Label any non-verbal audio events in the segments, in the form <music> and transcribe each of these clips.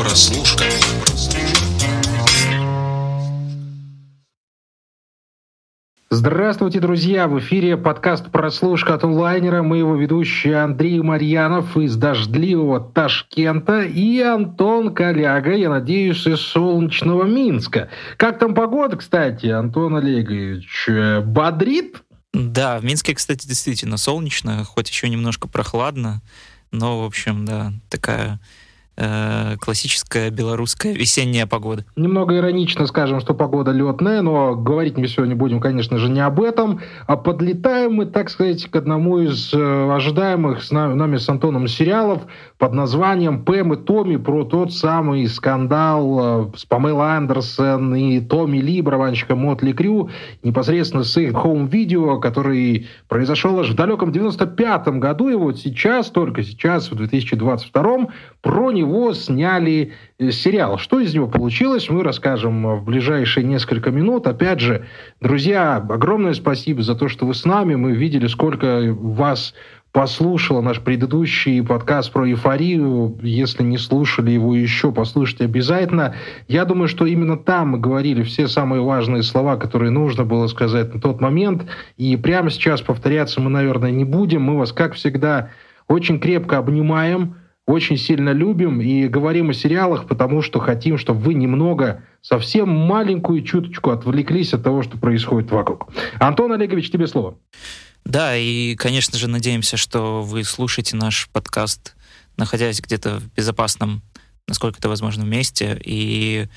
Прослушка. Здравствуйте, друзья! В эфире подкаст «Прослушка» от онлайнера. Мы его ведущие Андрей Марьянов из дождливого Ташкента и Антон Коляга, я надеюсь, из солнечного Минска. Как там погода, кстати, Антон Олегович? Э, бодрит? Да, в Минске, кстати, действительно солнечно, хоть еще немножко прохладно, но, в общем, да, такая э, классическая белорусская весенняя погода. Немного иронично скажем, что погода летная, но говорить мы сегодня будем, конечно же, не об этом, а подлетаем мы, так сказать, к одному из э, ожидаемых с нами с Антоном сериалов под названием «Пэм и Томми» про тот самый скандал э, с Памелой Андерсон и Томми Ли, барабанщика Mötley Crüe, непосредственно с их хоум-видео, который произошел аж в далеком 95-м году, и вот сейчас, только сейчас, в 2022 про него сняли э, сериал. Что из него получилось, мы расскажем в ближайшие несколько минут. Опять же, друзья, огромное спасибо за то, что вы с нами. Мы видели, сколько вас послушала наш предыдущий подкаст про эйфорию. Если не слушали его еще, послушайте обязательно. Я думаю, что именно там мы говорили все самые важные слова, которые нужно было сказать на тот момент. И прямо сейчас повторяться мы, наверное, не будем. Мы вас, как всегда, очень крепко обнимаем, очень сильно любим и говорим о сериалах, потому что хотим, чтобы вы немного, совсем маленькую чуточку отвлеклись от того, что происходит вокруг. Антон Олегович, тебе слово. Да, и, конечно же, надеемся, что вы слушаете наш подкаст, находясь где-то в безопасном, насколько это возможно, месте. И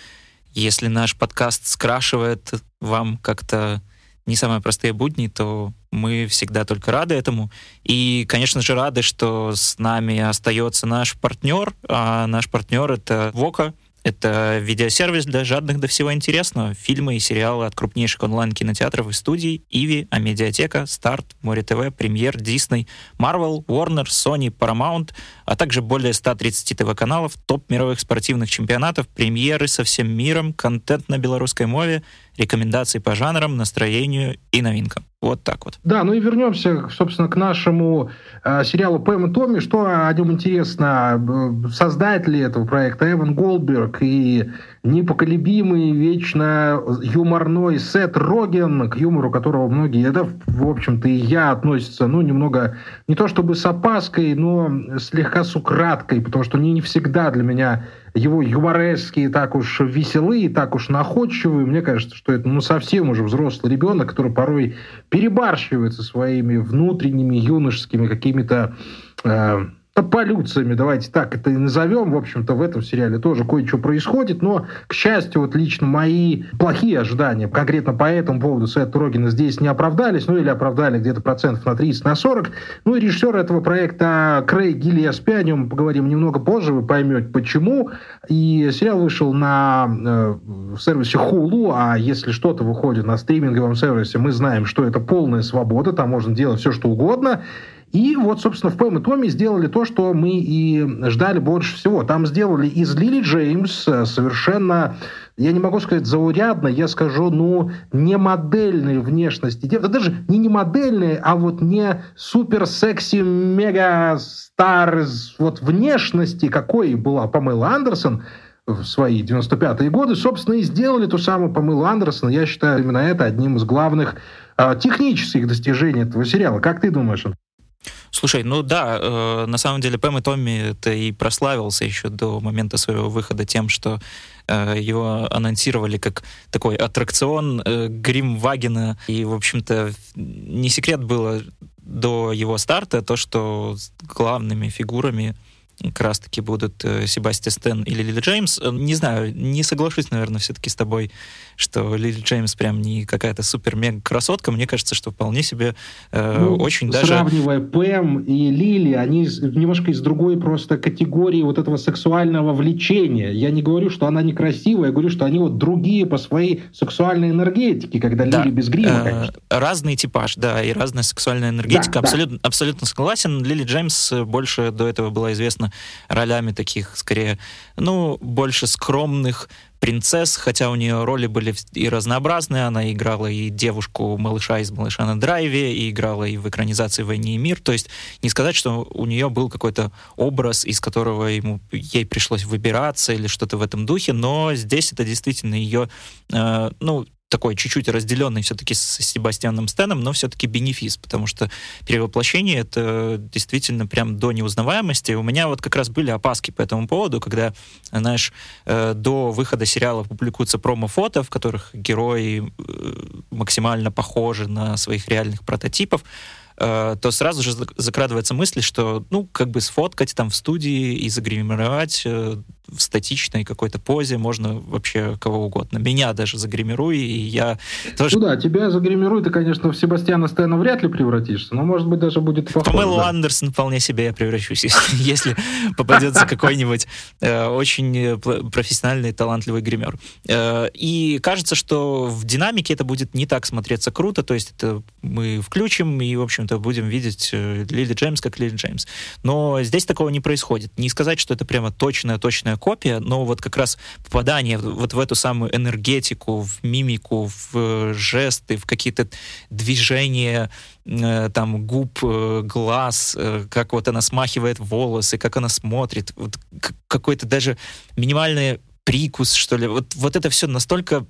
если наш подкаст скрашивает вам как-то не самые простые будни, то мы всегда только рады этому. И, конечно же, рады, что с нами остается наш партнер. А наш партнер — это Вока, это видеосервис для жадных до всего интересного. Фильмы и сериалы от крупнейших онлайн-кинотеатров и студий. Иви, Амедиатека, Старт, Море ТВ, Премьер, Дисней, Marvel, Warner, Sony, Paramount, а также более 130 ТВ-каналов, топ мировых спортивных чемпионатов, премьеры со всем миром, контент на белорусской мове, рекомендации по жанрам, настроению и новинкам. Вот так вот. Да, ну и вернемся, собственно, к нашему э, сериалу Пэм и Томми. Что о нем интересно? Э, создатели этого проекта Эван Голдберг и непоколебимый, вечно юморной Сет Роген, к юмору которого многие, да, в общем-то, и я относятся, ну, немного, не то чтобы с опаской, но слегка с украдкой, потому что они не всегда для меня его юморески так уж веселые, так уж находчивые. Мне кажется, что это ну, совсем уже взрослый ребенок, который порой перебарщивает со своими внутренними юношескими какими-то э, полюциями, давайте так это и назовем. В общем-то, в этом сериале тоже кое-что происходит, но, к счастью, вот лично мои плохие ожидания конкретно по этому поводу Сета Рогина здесь не оправдались, ну или оправдали где-то процентов на 30, на 40. Ну и режиссер этого проекта Крейг Гиллиаспи, о нем поговорим немного позже, вы поймете почему. И сериал вышел на э, сервисе Hulu, а если что-то выходит на стриминговом сервисе, мы знаем, что это полная свобода, там можно делать все, что угодно. И вот, собственно, в Пэм и Томми сделали то, что мы и ждали больше всего. Там сделали из Лили Джеймс э, совершенно я не могу сказать заурядно, я скажу, ну, не модельной внешности. Да даже не не модельной, а вот не супер секси мега стар вот внешности, какой была Памела Андерсон в свои 95-е годы, собственно, и сделали ту самую Памелу Андерсон. Я считаю именно это одним из главных э, технических достижений этого сериала. Как ты думаешь? Слушай, ну да, э, на самом деле Пэм и Томми это и прославился еще до момента своего выхода тем, что э, его анонсировали как такой аттракцион э, Грим Вагена. И, в общем-то, не секрет было до его старта то, что главными фигурами как раз-таки будут э, Себастьян Стэн или Лили Джеймс. Э, не знаю, не соглашусь, наверное, все-таки с тобой, что Лили Джеймс прям не какая-то супер-мега-красотка. Мне кажется, что вполне себе э, ну, очень даже... Сравнивая Пэм и Лили, они немножко из другой просто категории вот этого сексуального влечения. Я не говорю, что она некрасивая, я говорю, что они вот другие по своей сексуальной энергетике, когда да. Лили без грима, э, конечно. Разный типаж, да, и разная сексуальная энергетика. Да, абсолютно, да. абсолютно согласен. Лили Джеймс больше до этого была известна собственно, ролями таких, скорее, ну, больше скромных принцесс, хотя у нее роли были и разнообразные. Она играла и девушку-малыша из «Малыша на драйве», и играла и в экранизации «Войне и мир». То есть не сказать, что у нее был какой-то образ, из которого ему, ей пришлось выбираться или что-то в этом духе, но здесь это действительно ее, э, ну, такой чуть-чуть разделенный все-таки с Себастьяном Стеном, но все-таки бенефис, потому что перевоплощение это действительно прям до неузнаваемости. У меня вот как раз были опаски по этому поводу, когда, знаешь, э, до выхода сериала публикуются промо-фото, в которых герои э, максимально похожи на своих реальных прототипов, Э, то сразу же закрадывается мысль, что, ну, как бы сфоткать там в студии и загримировать э, в статичной какой-то позе можно вообще кого угодно. Меня даже загримируй, и я тоже... Ну да, тебя загримируй, ты, конечно, в Себастьяна Стэна вряд ли превратишься, но, может быть, даже будет похоже. Памелу да. Андерсон вполне себе я превращусь, <laughs> если попадется какой-нибудь э, очень профессиональный, талантливый гример. И кажется, что в динамике это будет не так смотреться круто, то есть это мы включим и, в общем, общем-то, будем видеть э, Лили Джеймс как Лили Джеймс. Но здесь такого не происходит. Не сказать, что это прямо точная-точная копия, но вот как раз попадание вот в эту самую энергетику, в мимику, в э, жесты, в какие-то движения э, там губ, глаз, как вот она смахивает волосы, как она смотрит, вот какой-то даже минимальный прикус, что ли. Вот, вот это все настолько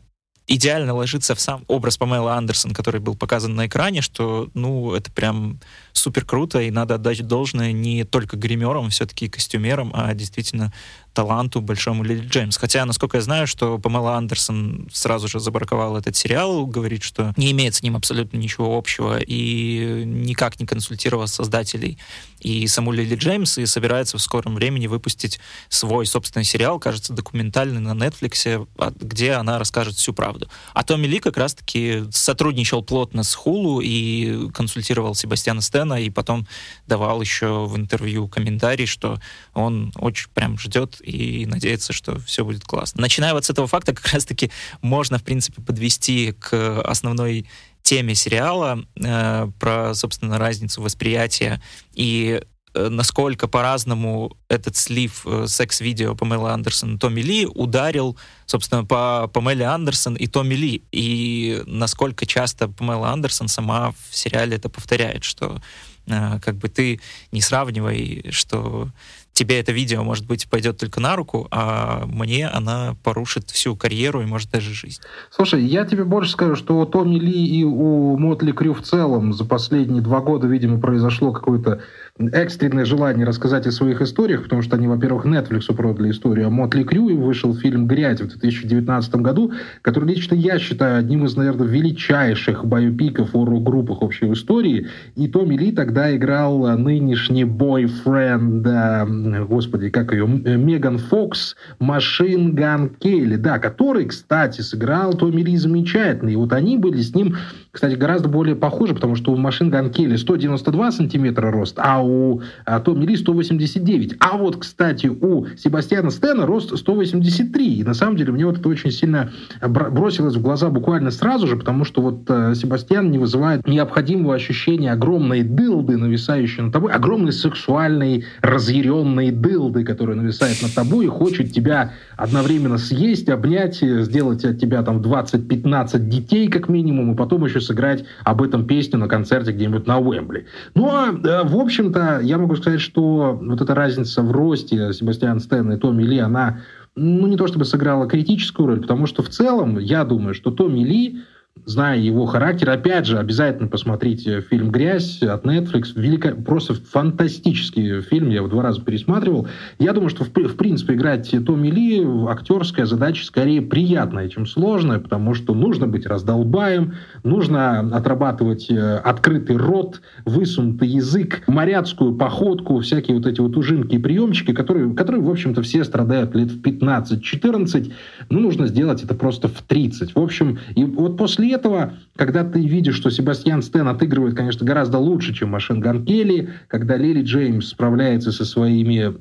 идеально ложится в сам образ Памела Андерсон, который был показан на экране, что, ну, это прям супер круто, и надо отдать должное не только гримерам, все-таки костюмерам, а действительно таланту большому Лили Джеймс. Хотя, насколько я знаю, что Памела Андерсон сразу же забраковала этот сериал, говорит, что не имеет с ним абсолютно ничего общего и никак не консультировала создателей и саму Лили Джеймс, и собирается в скором времени выпустить свой собственный сериал, кажется, документальный на Netflix, где она расскажет всю правду. А Томми Ли как раз-таки сотрудничал плотно с Хулу и консультировал Себастьяна Стена, и потом давал еще в интервью комментарий, что он очень прям ждет и надеяться, что все будет классно. Начиная вот с этого факта, как раз-таки можно, в принципе, подвести к основной теме сериала э, про, собственно, разницу восприятия и э, насколько по-разному этот слив э, секс-видео Памелы Андерсон и Томми Ли ударил, собственно, по Памеле Андерсон и Томми Ли. И насколько часто Памела Андерсон сама в сериале это повторяет, что э, как бы ты не сравнивай, что тебе это видео, может быть, пойдет только на руку, а мне она порушит всю карьеру и, может, даже жизнь. Слушай, я тебе больше скажу, что у Томми Ли и у Мотли Крю в целом за последние два года, видимо, произошло какое-то экстренное желание рассказать о своих историях, потому что они, во-первых, Netflix продали историю, а Мотли Крю вышел фильм «Грязь» в 2019 году, который лично я считаю одним из, наверное, величайших байопиков о группах общей в истории. И Томми Ли тогда играл нынешний бойфренд, господи, как ее, Меган Фокс, Машин Ган Келли, да, который, кстати, сыграл Томми Ли замечательно. И вот они были с ним, кстати, гораздо более похожи, потому что у Машин Ган Келли 192 сантиметра рост, а у а, Томми Ли 189. А вот, кстати, у Себастьяна Стена рост 183. И на самом деле мне вот это очень сильно бросилось в глаза буквально сразу же, потому что вот э, Себастьян не вызывает необходимого ощущения огромной дылды, нависающей над тобой, огромной сексуальной, разъяренной дылды, которая нависает над тобой и хочет тебя одновременно съесть, обнять, сделать от тебя там 20-15 детей как минимум, и потом еще сыграть об этом песню на концерте где-нибудь на Уэмбли. Ну, а, э, в общем, общем-то, я могу сказать, что вот эта разница в росте Себастьяна Стена и Томми Ли, она ну, не то чтобы сыграла критическую роль, потому что в целом, я думаю, что Томми Ли зная его характер, опять же, обязательно посмотрите фильм «Грязь» от Netflix. Велико... Просто фантастический фильм, я его два раза пересматривал. Я думаю, что, в, в принципе, играть Томми Ли актерская задача скорее приятная, чем сложная, потому что нужно быть раздолбаем, нужно отрабатывать э, открытый рот, высунутый язык, моряцкую походку, всякие вот эти вот ужинки и приемчики, которые, которые в общем-то, все страдают лет в 15-14. Ну, нужно сделать это просто в 30. В общем, и вот после этого, когда ты видишь, что Себастьян Стэн отыгрывает, конечно, гораздо лучше, чем Машин Ган Келли, когда Лили Джеймс справляется со своими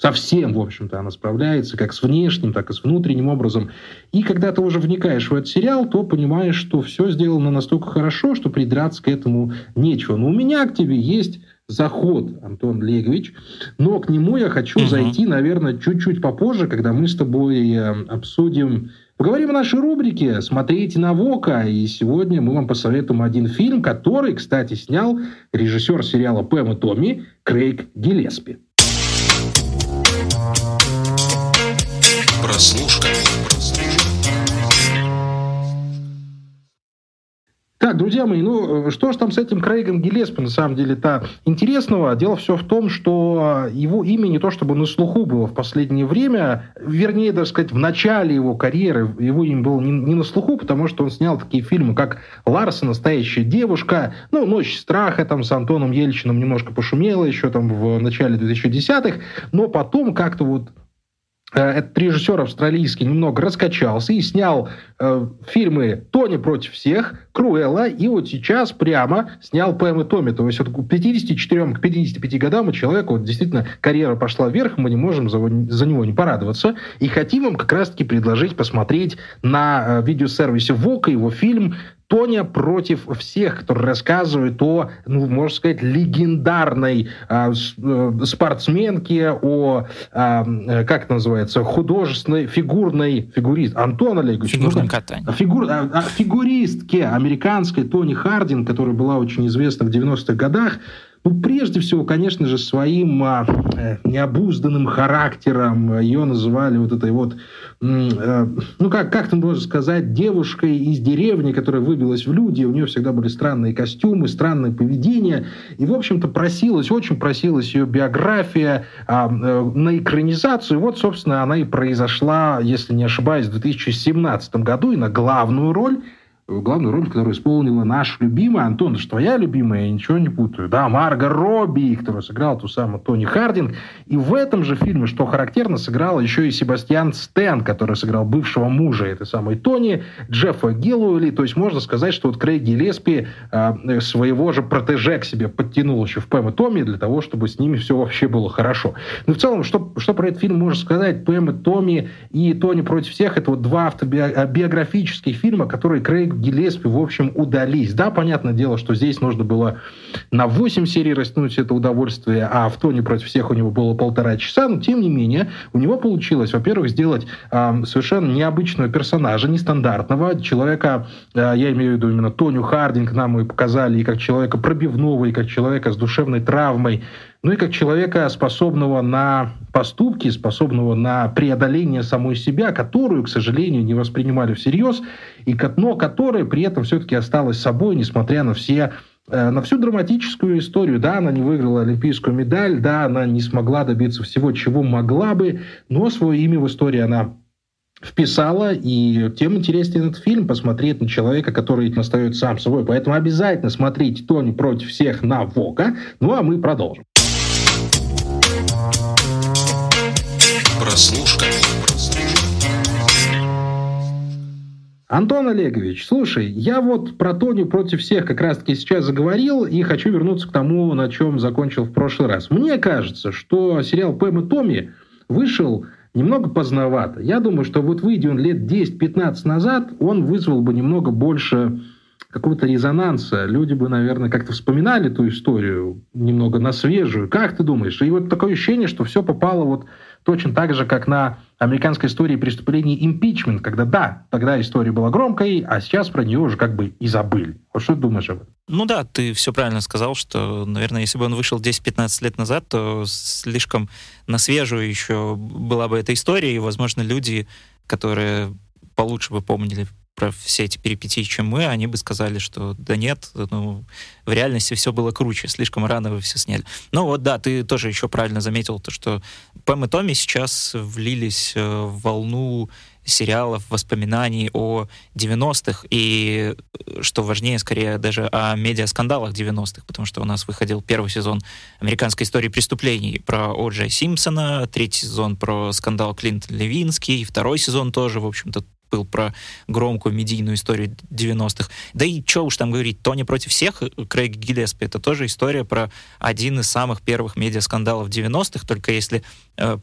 совсем, в общем-то, она справляется как с внешним, так и с внутренним образом. И когда ты уже вникаешь в этот сериал, то понимаешь, что все сделано настолько хорошо, что придраться к этому нечего. Но у меня к тебе есть заход, Антон Легович. Но к нему я хочу угу. зайти, наверное, чуть-чуть попозже, когда мы с тобой э, обсудим Поговорим о нашей рубрике «Смотрите на Вока». И сегодня мы вам посоветуем один фильм, который, кстати, снял режиссер сериала «Пэм и Томми» Крейг Гиллеспи. Так, друзья мои, ну что же там с этим Крейгом Гиллеспи на самом деле-то интересного? Дело все в том, что его имя не то чтобы на слуху было в последнее время, вернее, даже сказать, в начале его карьеры его имя было не, не на слуху, потому что он снял такие фильмы, как «Ларса. Настоящая девушка», ну, «Ночь страха» там с Антоном Ельчиным немножко пошумело еще там в начале 2010-х, но потом как-то вот Э, этот режиссер австралийский немного раскачался и снял э, фильмы «Тони против всех», «Круэлла», и вот сейчас прямо снял Пэм и Томми. То есть вот к 54 к 55 годам у человека вот действительно карьера пошла вверх, мы не можем за, за него не порадоваться. И хотим вам как раз-таки предложить посмотреть на э, видеосервисе ВОКа его фильм Тоня против всех, который рассказывает о, ну, можно сказать, легендарной а, э, спортсменке, о, а, э, как это называется, художественной, фигурной, фигурист, Антон Олегович. Фигурном катании. Фигур, а, а, фигуристке американской Тони Хардин, которая была очень известна в 90-х годах, ну, прежде всего, конечно же, своим а, э, необузданным характером ее называли вот этой вот, э, ну, как, как там можно сказать, девушкой из деревни, которая выбилась в люди, у нее всегда были странные костюмы, странное поведение, и, в общем-то, просилась, очень просилась ее биография а, э, на экранизацию, и вот, собственно, она и произошла, если не ошибаюсь, в 2017 году, и на главную роль главную роль, которую исполнила наш любимый Антон, это твоя любимая, я ничего не путаю. Да, Марго Робби, которая сыграла ту самую Тони Хардинг. И в этом же фильме, что характерно, сыграл еще и Себастьян Стэн, который сыграл бывшего мужа этой самой Тони, Джеффа Гиллуэлли. То есть можно сказать, что вот Крейг Гиллеспи э, своего же протеже к себе подтянул еще в Пэм и Томми для того, чтобы с ними все вообще было хорошо. Ну, в целом, что, что про этот фильм можно сказать? Пэм и Томми и Тони против всех — это вот два автобиографических фильма, которые Крейг Гиллеспи, в общем, удались. Да, понятное дело, что здесь нужно было на 8 серий растянуть это удовольствие, а в «Тоне против всех» у него было полтора часа, но тем не менее у него получилось, во-первых, сделать э, совершенно необычного персонажа, нестандартного человека, э, я имею в виду именно Тоню Хардинг, нам и показали и как человека пробивного, и как человека с душевной травмой, ну и как человека, способного на поступки, способного на преодоление самой себя, которую, к сожалению, не воспринимали всерьез, и, но которая при этом все-таки осталась собой, несмотря на все э, на всю драматическую историю. Да, она не выиграла олимпийскую медаль, да, она не смогла добиться всего, чего могла бы, но свое имя в истории она вписала, и тем интереснее этот фильм посмотреть на человека, который остается сам собой. Поэтому обязательно смотрите «Тони против всех» на Вога. Ну, а мы продолжим. Прослушка. Антон Олегович, слушай, я вот про Тони против всех как раз-таки сейчас заговорил и хочу вернуться к тому, на чем закончил в прошлый раз. Мне кажется, что сериал Пэм и Томми вышел немного поздновато. Я думаю, что вот выйдя он лет 10-15 назад, он вызвал бы немного больше какого-то резонанса. Люди бы, наверное, как-то вспоминали ту историю немного на свежую. Как ты думаешь? И вот такое ощущение, что все попало вот точно так же, как на американской истории преступлений импичмент, когда да, тогда история была громкой, а сейчас про нее уже как бы и забыли. Вот что ты думаешь об этом? Ну да, ты все правильно сказал, что, наверное, если бы он вышел 10-15 лет назад, то слишком на свежую еще была бы эта история, и, возможно, люди, которые получше бы помнили про все эти перипетии, чем мы, они бы сказали, что да нет, ну, в реальности все было круче, слишком рано вы все сняли. Ну вот, да, ты тоже еще правильно заметил, то, что Пэм и Томми сейчас влились э, в волну сериалов, воспоминаний о 90-х и, э, что важнее, скорее даже о медиаскандалах 90-х, потому что у нас выходил первый сезон американской истории преступлений про О. Джей Симпсона, третий сезон про скандал Клинтон Левинский, второй сезон тоже, в общем-то, был про громкую медийную историю 90-х. Да и что уж там говорить, Тони против всех, Крейг Гиллеспи, это тоже история про один из самых первых медиаскандалов 90-х, только если э,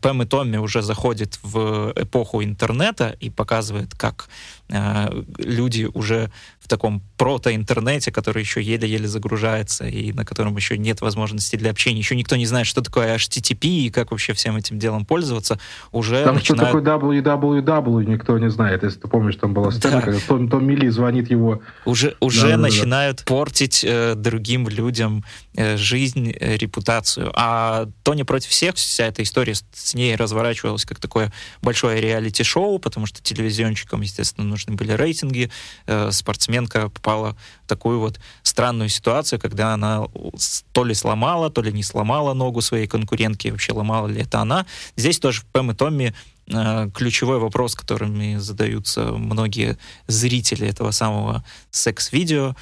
Пэм и Томми уже заходит в эпоху интернета и показывает, как э, люди уже в таком прото-интернете, который еще еле-еле загружается и на котором еще нет возможности для общения, еще никто не знает, что такое HTTP и как вообще всем этим делом пользоваться, уже Там начинают... что такое www, никто не знает, если ты помнишь, там была сцена, да. когда Том, Том Милли звонит его. Уже, уже да, начинают да, портить э, другим людям э, жизнь, э, репутацию. А Тони против всех, вся эта история с, с ней разворачивалась как такое большое реалити-шоу, потому что телевизионщикам, естественно, нужны были рейтинги, э, спортсменка попала в такую вот странную ситуацию, когда она то ли сломала, то ли не сломала ногу своей конкурентки, вообще ломала ли это она. Здесь тоже в Пэм и Томми э, ключевой вопрос, которыми задаются многие зрители этого самого секс-видео,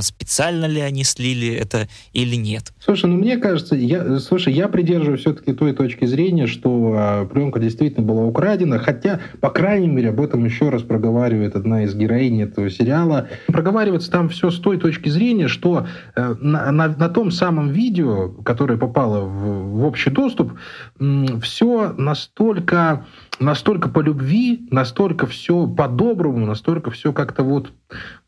специально ли они слили это или нет. Слушай, ну мне кажется, я, слушай, я придерживаюсь все-таки той точки зрения, что а, пленка действительно была украдена, хотя, по крайней мере, об этом еще раз проговаривает одна из героинь этого сериала. Проговаривается там все с той точки зрения, что э, на, на, на том самом видео, которое попало в, в общий доступ, все настолько настолько по любви, настолько все по-доброму, настолько все как-то вот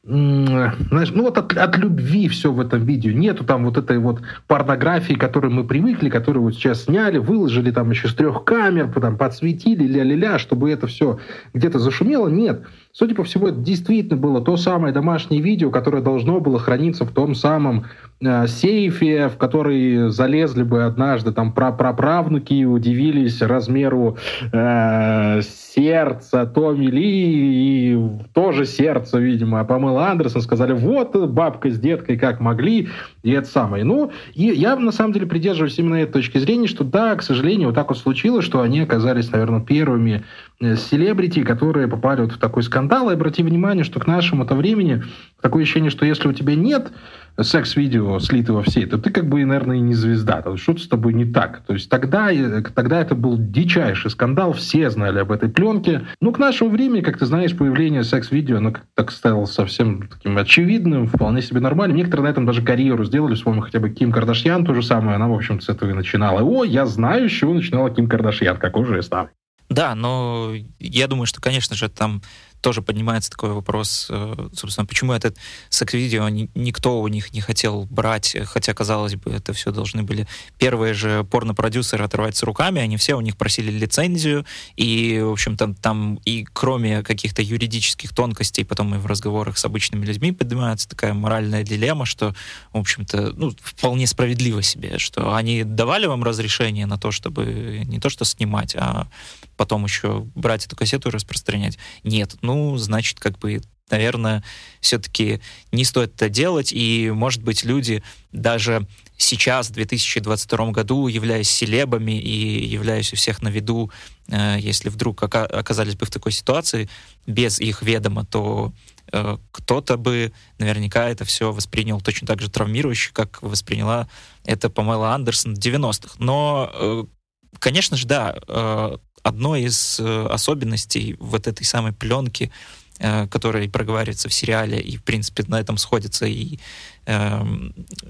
знаешь, ну вот от, от любви все в этом видео. Нету там вот этой вот порнографии, к которой мы привыкли, которую вот сейчас сняли, выложили там еще с трех камер, там подсветили, ля-ля-ля, чтобы это все где-то зашумело. Нет. Судя по всему, это действительно было то самое домашнее видео, которое должно было храниться в том самом э, сейфе, в который залезли бы однажды там праправнуки и удивились размеру э, сердца Томми Ли и тоже сердце, видимо, Памела Андерсон. Сказали, вот бабка с деткой как могли, и это самое. Ну, и я на самом деле придерживаюсь именно этой точки зрения, что да, к сожалению, вот так вот случилось, что они оказались, наверное, первыми Э, селебрити, которые попали вот в такой скандал. И обрати внимание, что к нашему-то времени такое ощущение, что если у тебя нет секс-видео слитого в сеть, то ты как бы, наверное, и не звезда. То что-то с тобой не так. То есть тогда, э, тогда это был дичайший скандал, все знали об этой пленке. Ну, к нашему времени, как ты знаешь, появление секс-видео, оно так стало совсем таким очевидным, вполне себе нормальным. Некоторые на этом даже карьеру сделали, вспомним хотя бы Ким Кардашьян, то же самое, она, в общем, с этого и начинала. О, я знаю, с чего начинала Ким Кардашьян, какой же я старый. Да, но я думаю, что, конечно же, там тоже поднимается такой вопрос, э, собственно, почему этот секс-видео никто у них не хотел брать, хотя, казалось бы, это все должны были первые же порно-продюсеры оторвать с руками, они все у них просили лицензию, и, в общем-то, там и кроме каких-то юридических тонкостей, потом и в разговорах с обычными людьми поднимается такая моральная дилемма, что, в общем-то, ну, вполне справедливо себе, что они давали вам разрешение на то, чтобы не то что снимать, а потом еще брать эту кассету и распространять. Нет, ну, значит, как бы наверное, все-таки не стоит это делать, и, может быть, люди даже сейчас, в 2022 году, являясь селебами и являясь у всех на виду, э, если вдруг ока- оказались бы в такой ситуации, без их ведома, то э, кто-то бы наверняка это все воспринял точно так же травмирующе, как восприняла это Памела Андерсон в 90-х. Но, э, конечно же, да, э, одной из э, особенностей вот этой самой пленки, э, которая проговаривается в сериале, и, в принципе, на этом сходятся и э,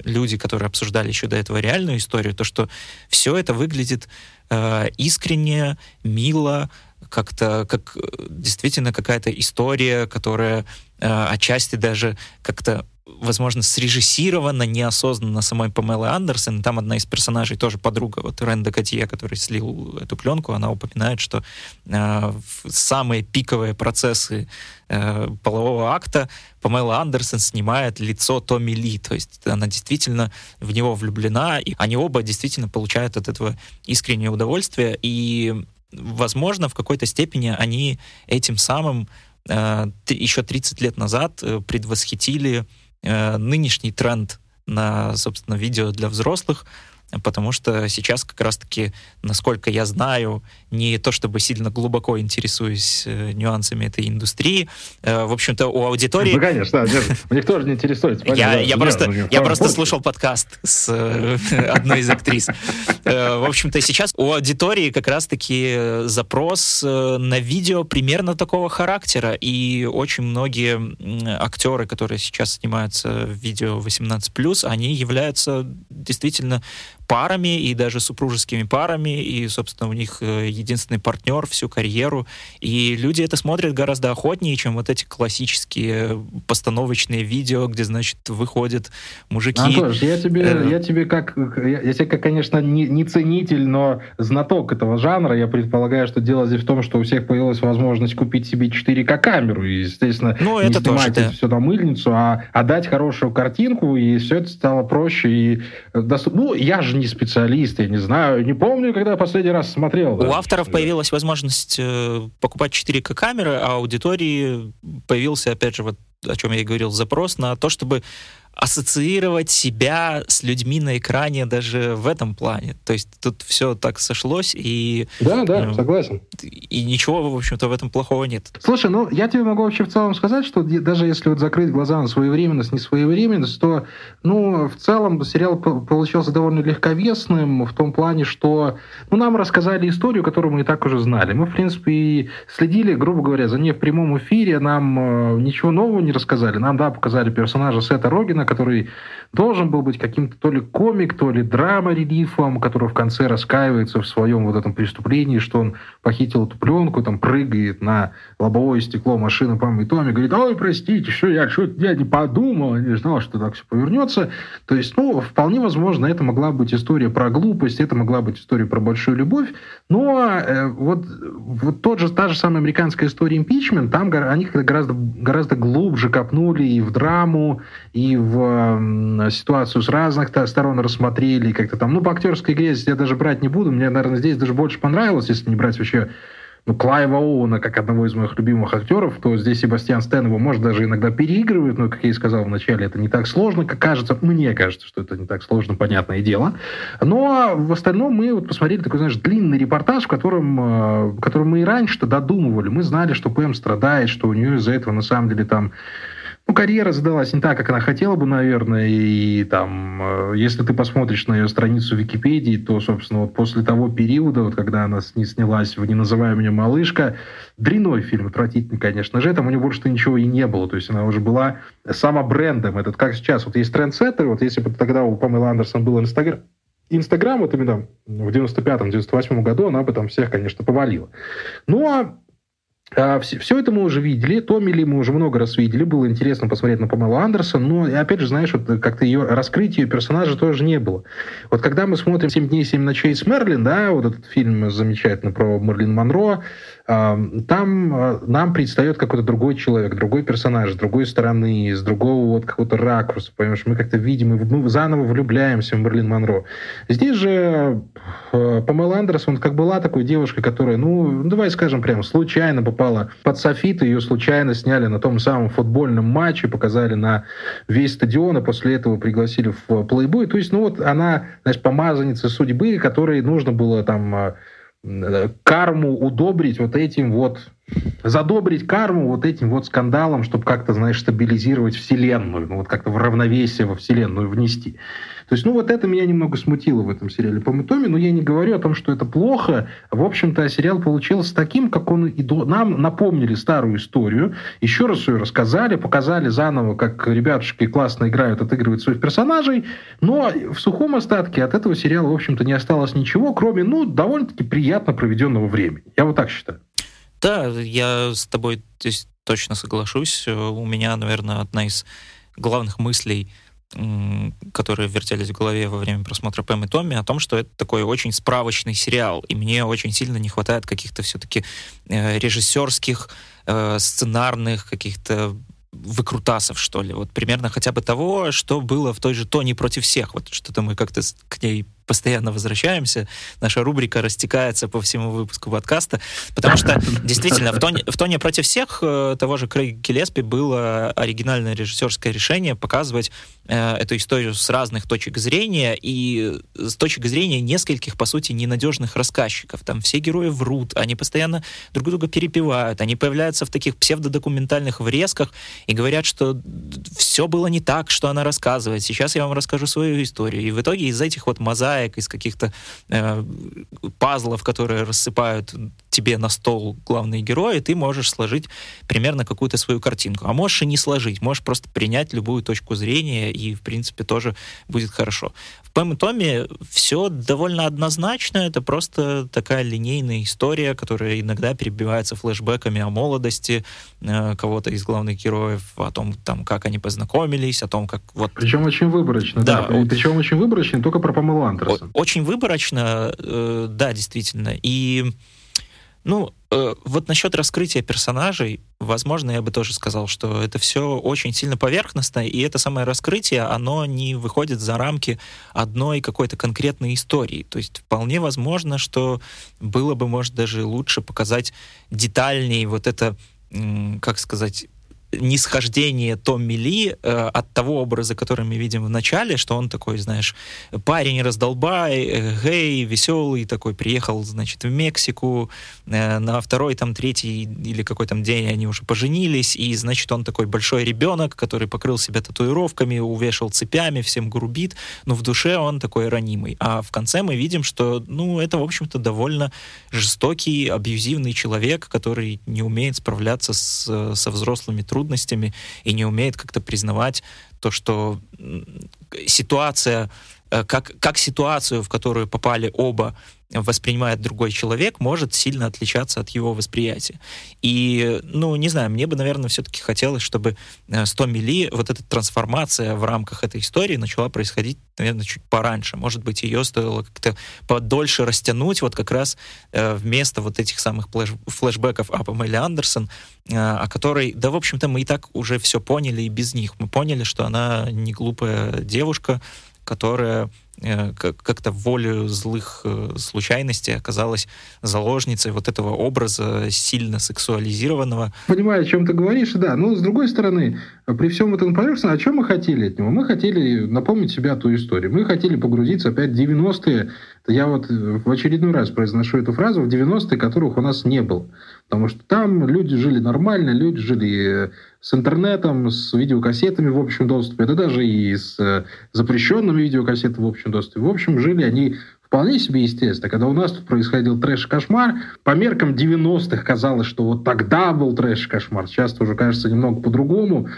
люди, которые обсуждали еще до этого реальную историю, то, что все это выглядит э, искренне, мило, как-то как э, действительно какая-то история, которая э, отчасти даже как-то возможно, срежиссировано неосознанно самой Памелы Андерсон. Там одна из персонажей, тоже подруга, вот Ренда Котье, который слил эту пленку, она упоминает, что э, самые пиковые процессы э, полового акта Памела Андерсон снимает лицо Томми Ли, то есть она действительно в него влюблена, и они оба действительно получают от этого искреннее удовольствие, и, возможно, в какой-то степени они этим самым э, еще 30 лет назад э, предвосхитили нынешний тренд на, собственно, видео для взрослых, потому что сейчас как раз-таки, насколько я знаю, не то чтобы сильно глубоко интересуюсь э, нюансами этой индустрии, э, в общем-то, у аудитории... Ну, конечно, у них тоже не интересуется. Я, я просто, я просто слушал подкаст с э, <laughs> одной из актрис. В общем-то, сейчас у аудитории как раз-таки запрос на видео примерно такого характера, и очень многие актеры, которые сейчас снимаются в видео 18+, они являются действительно парами и даже супружескими парами, и, собственно, у них э, единственный партнер всю карьеру. И люди это смотрят гораздо охотнее, чем вот эти классические постановочные видео, где, значит, выходят мужики. Антош, я тебе, э... я тебе как, я, я тебе, как, конечно, не, не ценитель, но знаток этого жанра, я предполагаю, что дело здесь в том, что у всех появилась возможность купить себе 4К камеру, и, естественно, ну, не это снимать тоже, да. все на мыльницу, а отдать хорошую картинку, и все это стало проще и доступно. Ну, я же не специалист, я не знаю, не помню, когда последний раз смотрел. У да. авторов появилась возможность э, покупать 4К камеры, а аудитории появился, опять же, вот о чем я и говорил, запрос на то, чтобы ассоциировать себя с людьми на экране даже в этом плане. То есть тут все так сошлось, и... Да, да, э, согласен. И ничего, в общем-то, в этом плохого нет. Слушай, ну, я тебе могу вообще в целом сказать, что даже если вот закрыть глаза на своевременность, несвоевременность, то, ну, в целом сериал получился довольно легковесным в том плане, что, ну, нам рассказали историю, которую мы и так уже знали. Мы, в принципе, и следили, грубо говоря, за ней в прямом эфире, нам э, ничего нового не рассказали. Нам, да, показали персонажа Сета Рогина, который должен был быть каким-то то ли комик, то ли драма-релифом, который в конце раскаивается в своем вот этом преступлении, что он похитил эту пленку, там прыгает на лобовое стекло машины, по-моему, и Томми говорит, ой, простите, что я, что я не подумал, не знал, что так все повернется. То есть, ну, вполне возможно, это могла быть история про глупость, это могла быть история про большую любовь, но э, вот, вот тот же, та же самая американская история импичмент, там они гораздо, гораздо глубже копнули и в драму, и в ситуацию с разных сторон рассмотрели, как-то там, ну, по актерской игре я даже брать не буду, мне, наверное, здесь даже больше понравилось, если не брать вообще ну, Клайва Оуна, как одного из моих любимых актеров, то здесь Себастьян Стэн его, может, даже иногда переигрывает, но, как я и сказал вначале, это не так сложно, как кажется. Мне кажется, что это не так сложно, понятное дело. Но в остальном мы вот посмотрели такой, знаешь, длинный репортаж, в котором, э, в котором мы и раньше-то додумывали. Мы знали, что Пэм страдает, что у нее из-за этого, на самом деле, там ну, карьера задалась не так, как она хотела бы, наверное, и там, э, если ты посмотришь на ее страницу в Википедии, то, собственно, вот после того периода, вот когда она не снялась в «Не называй меня малышка», дряной фильм, отвратительный, конечно же, там у нее больше ничего и не было, то есть она уже была сама брендом, этот как сейчас, вот есть трендсеттер, вот если бы тогда у Памела Андерсон был Инстаграм, Инстаграм, вот именно в 95-98 году она бы там всех, конечно, повалила. Ну, а а, все, все это мы уже видели. Томми Ли мы уже много раз видели. Было интересно посмотреть на Памелу Андерсон. Но, опять же, знаешь, вот как-то ее раскрытие персонажа тоже не было. Вот когда мы смотрим «Семь дней, семь ночей» с Мерлин, да, вот этот фильм замечательный про Мерлин Монро, там а, нам предстает какой-то другой человек, другой персонаж, с другой стороны, с другого вот какого-то ракурса, понимаешь, мы как-то видим, мы заново влюбляемся в Мерлин Монро. Здесь же а, Памела Андерсон как была такой девушкой, которая, ну, давай скажем прямо, случайно попала под софит, ее случайно сняли на том самом футбольном матче, показали на весь стадион, а после этого пригласили в плейбой. То есть, ну вот она, знаешь, помазанница судьбы, которой нужно было там а, карму удобрить вот этим вот, задобрить карму вот этим вот скандалом, чтобы как-то, знаешь, стабилизировать Вселенную, ну вот как-то в равновесие во Вселенную внести. То есть, ну, вот это меня немного смутило в этом сериале по Мутоме, но я не говорю о том, что это плохо. В общем-то, сериал получился таким, как он и до... Нам напомнили старую историю, еще раз ее рассказали, показали заново, как ребятушки классно играют, отыгрывают своих персонажей, но в сухом остатке от этого сериала, в общем-то, не осталось ничего, кроме, ну, довольно-таки приятно проведенного времени. Я вот так считаю. Да, я с тобой здесь точно соглашусь. У меня, наверное, одна из главных мыслей — которые вертелись в голове во время просмотра Пэм и Томми, о том, что это такой очень справочный сериал, и мне очень сильно не хватает каких-то все-таки э, режиссерских, э, сценарных, каких-то выкрутасов, что ли. Вот примерно хотя бы того, что было в той же Тони против всех. Вот что-то мы как-то к ней постоянно возвращаемся. Наша рубрика растекается по всему выпуску подкаста, потому что <laughs> действительно в тоне, в тоне против всех э, того же Крейга Гиллеспи было оригинальное режиссерское решение показывать э, эту историю с разных точек зрения и с точки зрения нескольких, по сути, ненадежных рассказчиков. Там все герои врут, они постоянно друг друга перепевают, они появляются в таких псевдодокументальных врезках и говорят, что все было не так, что она рассказывает. Сейчас я вам расскажу свою историю. И в итоге из этих вот мозаик, из каких-то э, пазлов, которые рассыпают тебе на стол главные герои, ты можешь сложить примерно какую-то свою картинку. А можешь и не сложить, можешь просто принять любую точку зрения, и, в принципе, тоже будет хорошо. В Пэм и Томми все довольно однозначно, это просто такая линейная история, которая иногда перебивается флешбэками о молодости э, кого-то из главных героев, о том, там, как они познакомились, о том, как вот... Причем очень выборочно, да. да. Причем очень выборочно, только про Памелу Андерсон. Очень выборочно, э, да, действительно. И ну, э, вот насчет раскрытия персонажей, возможно, я бы тоже сказал, что это все очень сильно поверхностно, и это самое раскрытие, оно не выходит за рамки одной какой-то конкретной истории. То есть вполне возможно, что было бы, может, даже лучше показать детальнее вот это, как сказать, нисхождение Томми Ли э, от того образа, который мы видим в начале, что он такой, знаешь, парень раздолбай, э, гей, веселый такой, приехал, значит, в Мексику, э, на второй, там, третий или какой там день они уже поженились, и, значит, он такой большой ребенок, который покрыл себя татуировками, увешал цепями, всем грубит, но в душе он такой ранимый. А в конце мы видим, что, ну, это, в общем-то, довольно жестокий, абьюзивный человек, который не умеет справляться с, со взрослыми трудностями, трудностями и не умеет как-то признавать то, что ситуация, как, как ситуацию, в которую попали оба, воспринимает другой человек, может сильно отличаться от его восприятия. И, ну, не знаю, мне бы, наверное, все-таки хотелось, чтобы э, с Томми Ли вот эта трансформация в рамках этой истории начала происходить, наверное, чуть пораньше. Может быть, ее стоило как-то подольше растянуть, вот как раз э, вместо вот этих самых флеш флешбеков о Памеле Андерсон, э, о которой, да, в общем-то, мы и так уже все поняли и без них. Мы поняли, что она не глупая девушка, которая Э, как-то волю злых э, случайностей оказалась заложницей вот этого образа сильно сексуализированного. Понимаю, о чем ты говоришь, да. Но с другой стороны, при всем этом поверхностном, о чем мы хотели от него? Мы хотели напомнить себя ту историю. Мы хотели погрузиться опять в 90-е. Я вот в очередной раз произношу эту фразу, в 90-е, которых у нас не было. Потому что там люди жили нормально, люди жили с интернетом, с видеокассетами в общем доступе, да даже и с э, запрещенными видеокассетами в общем доступе. В общем, жили они вполне себе естественно. Когда у нас тут происходил трэш-кошмар, по меркам 90-х казалось, что вот тогда был трэш-кошмар. Сейчас уже кажется немного по-другому.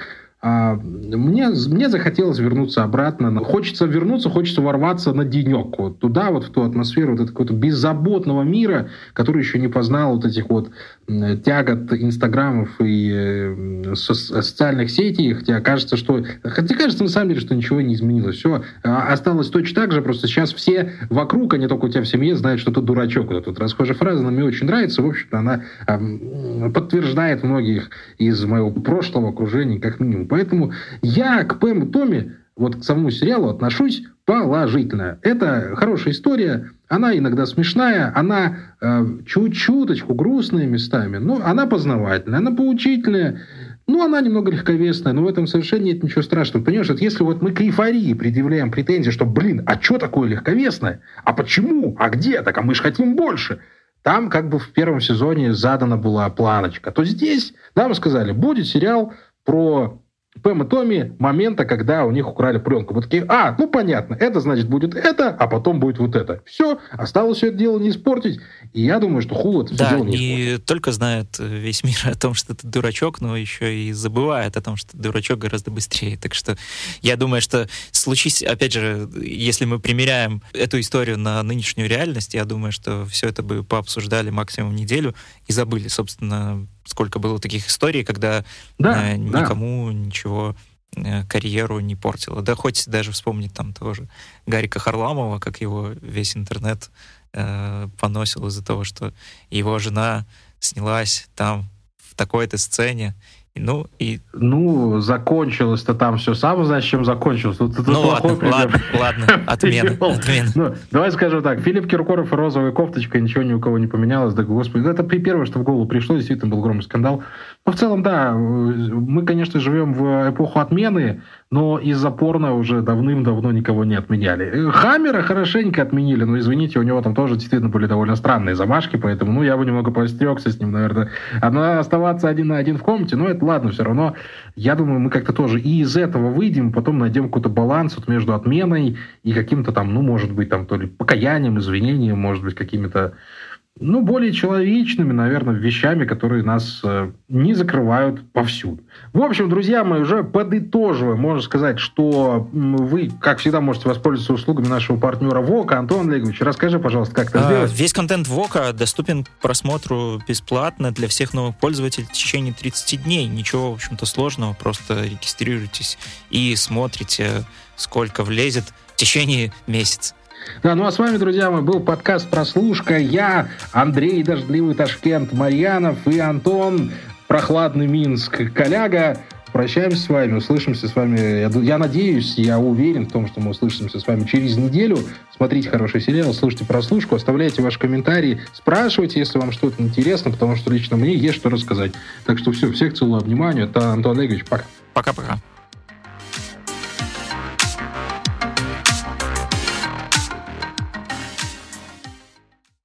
А, мне, мне захотелось вернуться обратно. Хочется вернуться, хочется ворваться на денек. Вот туда, вот в ту атмосферу вот этого беззаботного мира, который еще не познал вот этих вот тягот инстаграмов и э, со социальных сетей. Хотя кажется, что... Хотя кажется, на самом деле, что ничего не изменилось. Все а, осталось точно так же, просто сейчас все вокруг, а не только у тебя в семье, знают, что ты дурачок. Вот эта вот расхожая фраза, она мне очень нравится. В общем-то, она подтверждает многих из моего прошлого окружения, как минимум. Поэтому я к Пэм и Томми, вот к самому сериалу отношусь положительно. Это хорошая история, она иногда смешная, она э, чуть-чуточку грустная местами, но она познавательная, она поучительная, ну, она немного легковесная, но в этом совершенно нет ничего страшного. Понимаешь, вот если вот мы к эйфории предъявляем претензии, что, блин, а что такое легковесное? А почему? А где? Так, а мы же хотим больше. Там как бы в первом сезоне задана была планочка. То здесь нам сказали, будет сериал про Пэм и Томми момента, когда у них украли пленку. Вот такие, а, ну понятно, это значит будет это, а потом будет вот это. Все, осталось все это дело не испортить. И я думаю, что Хул это да, все дело не и испортит. только знает весь <laughs> мир о том, что ты дурачок, но еще и забывает о том, что дурачок гораздо быстрее. Так что я думаю, что случись, опять же, если мы примеряем эту историю на нынешнюю реальность, я думаю, что все это бы пообсуждали максимум неделю и забыли, собственно, сколько было таких историй, когда да, э, никому да. ничего э, карьеру не портило. Да хоть даже вспомнить там того же Гарика Харламова, как его весь интернет э, поносил из-за того, что его жена снялась там в такой-то сцене, Ну, и... Ну, закончилось-то там все. Сам знаешь, чем закончилось. Вот, ну, ладно, ладно, ладно, <laughs> отмена, отмена. Ну, давай скажем так. Филипп Киркоров и розовая кофточка, ничего ни у кого не поменялось. Да, господи, это первое, что в голову пришло. Действительно, был громкий скандал. Но в целом, да, мы, конечно, живем в эпоху отмены, но из-за порно уже давным-давно никого не отменяли. Хаммера хорошенько отменили, но, извините, у него там тоже действительно были довольно странные замашки, поэтому, ну, я бы немного поостерегся с ним, наверное. Одна оставаться один на один в комнате, но это ладно, все равно, я думаю, мы как-то тоже и из этого выйдем, потом найдем какой-то баланс вот между отменой и каким-то там, ну, может быть, там, то ли покаянием, извинением, может быть, какими-то ну, более человечными, наверное, вещами, которые нас э, не закрывают повсюду. В общем, друзья мои, уже подытоживая, можно сказать, что вы, как всегда, можете воспользоваться услугами нашего партнера ВОКа. Антон Олегович, расскажи, пожалуйста, как это а, сделать. Весь контент ВОКа доступен к просмотру бесплатно для всех новых пользователей в течение 30 дней. Ничего, в общем-то, сложного, просто регистрируйтесь и смотрите, сколько влезет в течение <laughs> месяца. Да, ну а с вами, друзья мои, был подкаст «Прослушка». Я, Андрей Дождливый Ташкент Марьянов и Антон Прохладный Минск Коляга. Прощаемся с вами, услышимся с вами. Я, я надеюсь, я уверен в том, что мы услышимся с вами через неделю. Смотрите хороший сериал, слушайте прослушку, оставляйте ваши комментарии, спрашивайте, если вам что-то интересно, потому что лично мне есть что рассказать. Так что все, всех целую, внимание. Это Антон Олегович, пока. Пока-пока.